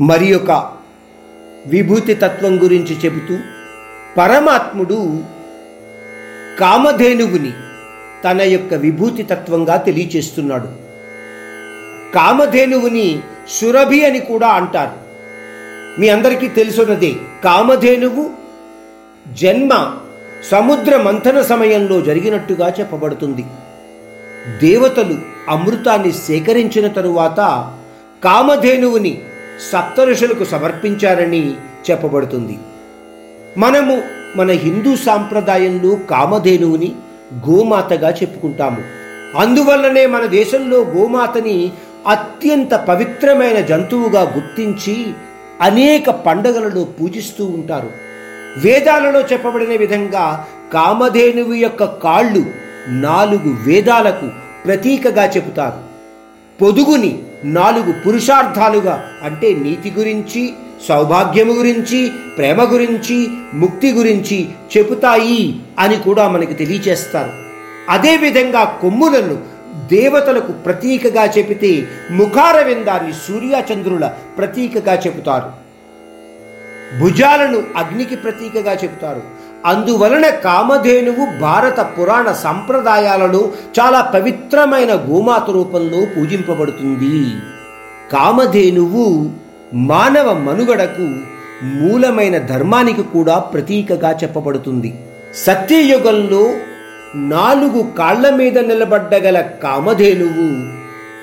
మరి ఒక విభూతి తత్వం గురించి చెబుతూ పరమాత్ముడు కామధేనువుని తన యొక్క విభూతి తత్వంగా తెలియచేస్తున్నాడు. కామధేనువుని సురభి అని కూడా అంటారు. మీ అందరికీ తెలుసున్నదే కామధేనువు జన్మ సముద్ర మంథన సమయంలో జరిగినట్టుగా చెప్పబడుతుంది. దేవతలు అమృతాన్ని సేకరించిన తరువాత కామధేనువుని సప్తఋషులకు సమర్పించారని చెప్పబడుతుంది. మనము మన హిందూ సాంప్రదాయంలో కామధేనువుని గోమాతగా చెప్పుకుంటాము. అందువల్లనే మన దేశంలో గోమాతని అత్యంత పవిత్రమైన జంతువుగా గుర్తించి అనేక పండగలలో పూజిస్తూ ఉంటారు. వేదాలలో చెప్పబడిన విధంగా కామధేనువు యొక్క కాళ్ళు నాలుగు వేదాలకు ప్రతీకగా చెబుతారు. పొదుగుని నాలుగు పురుషార్థాలుగా అంటే నీతి గురించి సౌభాగ్యము గురించి ప్రేమ గురించి ముక్తి గురించి చెబుతాయి అని కూడా మనకి తెలియచేస్తారు. అదేవిధంగా కొమ్ములను దేవతలకు ప్రతీకగా చెబితే ముఖారవిందాన్ని సూర్యచంద్రుల ప్రతీకగా చెబుతారు. భుజాలను అగ్నికి ప్రతీకగా చెబుతారు. అందువలన కామధేనువు భారత పురాణ సంప్రదాయాలలో చాలా పవిత్రమైన గోమాత రూపంలో పూజింపబడుతుంది. కామధేనువు మానవ మనుగడకు మూలమైన ధర్మానికి కూడా ప్రతీకగా చెప్పబడుతుంది. సత్యయుగంలో నాలుగు కాళ్ళ మీద నిలబడ్డగల కామధేనువు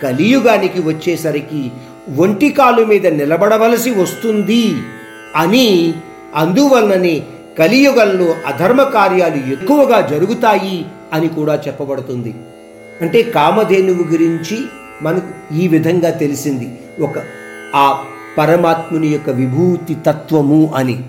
కలియుగానికి వచ్చేసరికి ఒంటి కాలు మీద నిలబడవలసి వస్తుంది. అని అందువలననే కలియుగంలో అధర్మ కార్యాలు ఎక్కువగా జరుగుతాయి అని కూడా చెప్పబడుతుంది. అంటే కామధేనువు గురించి మనకు ఈ విధంగా తెలిసింది. ఒక ఆ పరమాత్ముని యొక్క విభూతి తత్వము అని.